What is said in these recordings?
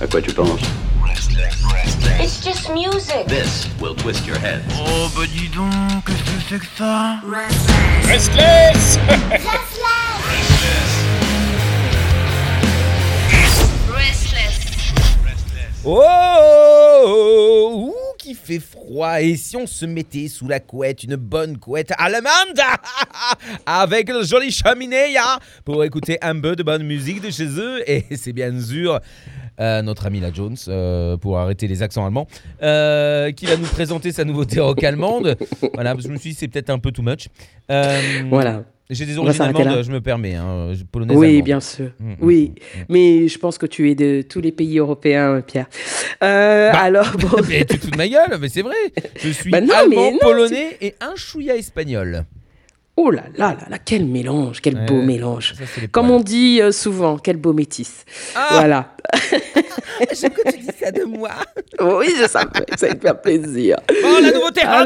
À quoi tu penses It's just music. This will twist your head. Oh bah dis donc, qu'est-ce que c'est que ça? Restless. Oh, oh, oh, fait froid. Et si on se mettait sous la couette, une bonne couette allemande, avec le joli cheminée, hein, pour écouter un peu de bonne musique de chez eux. Et c'est bien sûr euh, notre ami la Jones, euh, pour arrêter les accents allemands, euh, qui va nous présenter sa nouveauté rock allemande. Voilà, parce que je me suis dit c'est peut-être un peu too much. Voilà. J'ai des origines allemandes, je me permets, hein, polonaise Oui, allemande. bien sûr. Mm, mm, Oui, mm, mais je pense que tu es de tous les pays européens, Pierre. Euh, Bah, alors, bon, Mais tu te fous de ma gueule, mais c'est vrai. Je suis Bah non, allemand, non, polonais et un chouïa espagnol. oh là là là là, quel mélange, quel beau mélange. ça, Comme on dit euh, souvent, quel beau métis. Ah Voilà. J'aime que tu dis ça de moi. Oui, je savais, ça te faire plaisir. Oh, la nouveauté euh,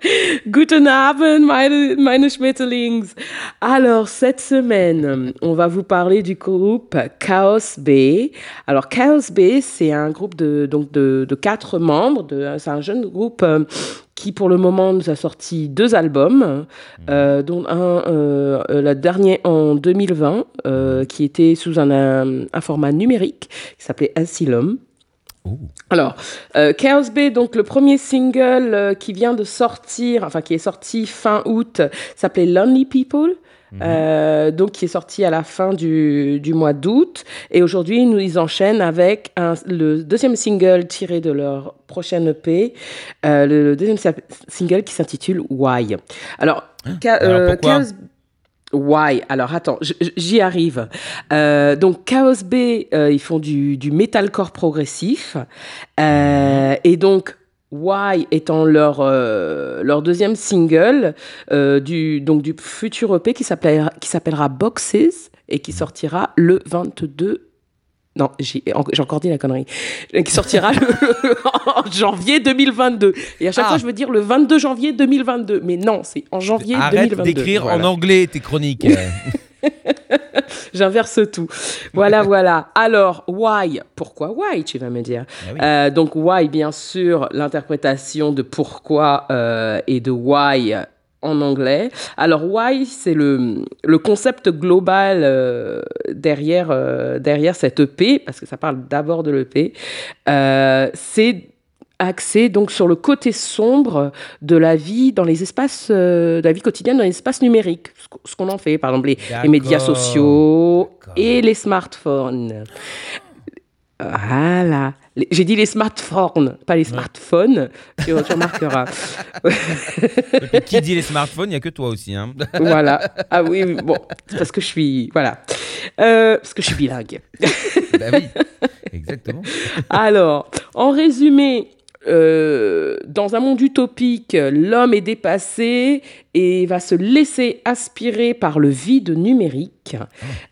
Guten Abend, meine, meine Schmetterlings. Alors, cette semaine, on va vous parler du groupe Chaos B. Alors, Chaos B, c'est un groupe de, donc de, quatre membres. C'est un jeune groupe euh, qui, pour le moment, nous a sorti deux albums, euh, dont un, euh, le dernier en 2020, euh, qui était sous un, un format numérique, qui s'appelait Asylum. Alors, euh, Chaos Bay, donc le premier single euh, qui vient de sortir, enfin qui est sorti fin août, s'appelait Lonely People. euh, donc qui est sorti à la fin du, du mois d'août. Et aujourd'hui nous ils enchaînent avec un- le deuxième single tiré de leur prochaine EP euh, le, le deuxième single qui s'intitule Why. Alors, Ca- Alors, euh, pourquoi? Chaos Why? Alors attends, j'y arrive. Euh, donc Chaos B, euh, ils font du, du metalcore progressif. Euh, et donc Why étant leur, leur deuxième single du, donc du futur EP qui s'appellera Boxes et qui sortira le 22 non, j'ai en- j'ai encore dit la connerie. Qui sortira le, en janvier 2022. Et à chaque Ah. fois, je veux dire le 22 janvier 2022. Mais non, c'est en janvier Arrête 2022. d'écrire en anglais tes chroniques. Euh, J'inverse tout. Voilà, voilà. Alors, why? Pourquoi why, tu vas me dire? Ah oui. Euh, Donc, why, bien sûr, l'interprétation de pourquoi euh, et de why en anglais. Alors, why, c'est le, le concept global euh, derrière, euh, derrière cette EP, parce que ça parle d'abord de l'EP. Euh, c'est axé donc sur le côté sombre de la vie dans les espaces euh, de la vie quotidienne dans les espaces numériques ce qu- ce qu'on en fait par exemple les, les médias sociaux et les smartphones voilà j'ai dit les smartphones pas les smartphones tu, tu remarqueras puis, qui dit les smartphones, il n'y a que toi aussi. Hein. voilà ah oui bon c'est parce que je suis voilà Euh, parce que je suis bilingue bah oui, exactement. Alors, en résumé, euh, dans un monde utopique, l'homme est dépassé et va se laisser aspirer par le vide numérique.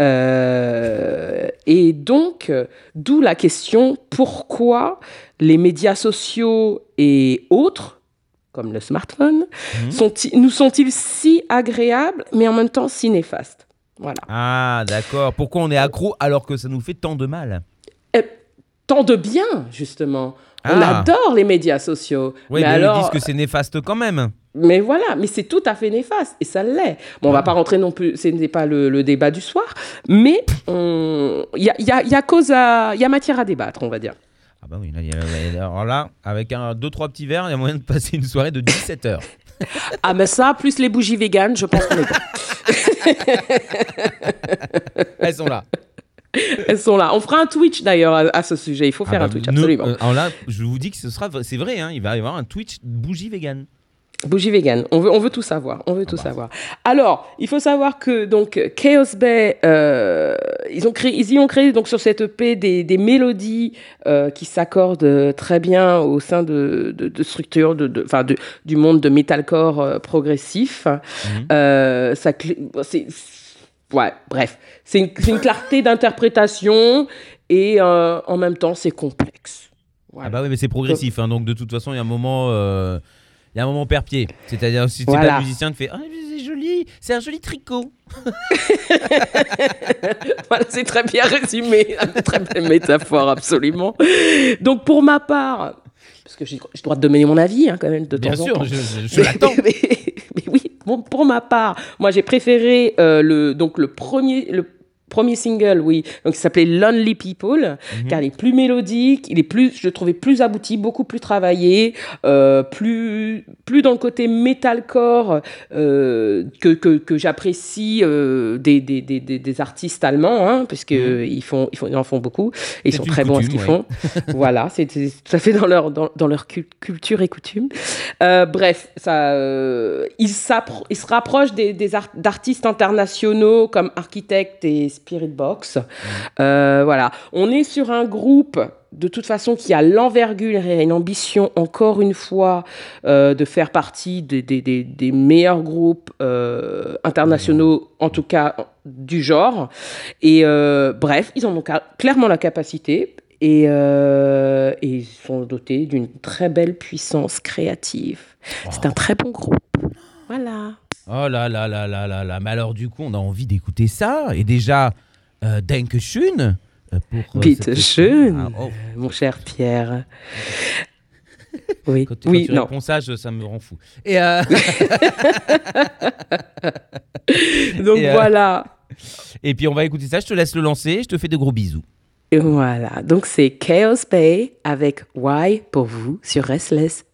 Euh, et donc, d'où la question pourquoi les médias sociaux et autres, comme le smartphone, sont-ils- nous sont-ils si agréables, mais en même temps si néfastes? Voilà. Ah, d'accord. Pourquoi on est accro alors que ça nous fait tant de mal? Euh, tant de bien, justement. On Ah. adore les médias sociaux. Oui, mais, mais, alors, ils disent que c'est néfaste quand même. mais voilà, mais c'est tout à fait néfaste et ça l'est. Bon, on va pas rentrer non plus, ce n'est pas le, le débat du soir, mais on- il y a, y a- y a cause à, il y a matière à débattre, on va dire. Ah bah oui, là, alors là, avec un, deux, trois petits verres, il y a moyen de passer une soirée de 17 heures. Ah, mais ça, plus les bougies véganes, je pense qu'on est bon. Elles sont là. Elles sont là. On fera un Twitch d'ailleurs à, à ce sujet. Il faut faire Ah un bah, Twitch, absolument. euh, alors là, je vous dis que ce sera, c'est vrai, hein, il va y avoir un Twitch bougie vegan. Bougie vegan, on veut, on veut tout savoir, on veut tout bah. savoir. Alors, il faut savoir que donc Chaos Bay, euh, ils ont créé, ils y ont créé donc sur cette EP des, des mélodies euh, qui s'accordent très bien au sein de, de, de structures, de, de, du monde de metalcore euh, progressif. Mhm. Ça, c'est, ouais, bref, c'est une, clarté d'interprétation et euh, en même temps c'est complexe. Voilà. Ah bah oui, mais c'est progressif, hein, donc de toute façon, il y a un moment, euh, il Il y a un moment père-pied. C'est-à-dire, si t'es Voilà. pas musicien, tu fais Ah, c'est joli, c'est un joli tricot. Voilà, c'est très bien résumé. Très belle métaphore, absolument. Donc, pour ma part, parce que j'ai le droit de donner mon avis, hein, quand même, de Bien temps en sûr, temps. je, je- je l'attends. mais, mais oui, pour ma part, moi j'ai préféré euh, le, donc le premier, le premier single, oui, donc il s'appelait Lonely People, Mhm. car il est plus mélodique, il est plus, je le trouvais plus abouti, beaucoup plus travaillé, euh, plus, plus dans le côté metalcore euh, que, que, que j'apprécie euh, des, des, des, des, artistes allemands, hein, parce que ils font, ils font, ils en font beaucoup, et ils Mhm. Sont très bons à ce qu'ils font. voilà, c'est tout à fait dans leur, dans, dans leur cul- culture et coutume. Bref, ça, euh, il, s'appro- il se rapproche des, des art- internationaux comme Architect et Spirit Box. Euh, voilà, on est sur un groupe de toute façon qui a l'envergure et une ambition encore une fois euh, de faire partie des, des- des- des meilleurs groupes euh, internationaux, en tout cas du genre. Et euh, bref, ils en ont clairement la capacité. Et, et ils sont dotés d'une très belle puissance créative. C'est un très bon groupe. Voilà. Oh là là là là là là. Mais alors, du coup, on a envie d'écouter ça. Et déjà, euh, Dankeschön. euh, Pour, euh, Bitte cette- schön, Ah, oh. mon cher Pierre. Oui, Quand, quand oui, tu non. réponds ça, je- ça me rend fou. Et, euh, Donc Et, euh, voilà. et puis, on va écouter ça. Je te laisse le lancer. Je te fais de gros bisous. Et voilà. Donc c'est Chaos Bay avec Why pour vous sur Restless.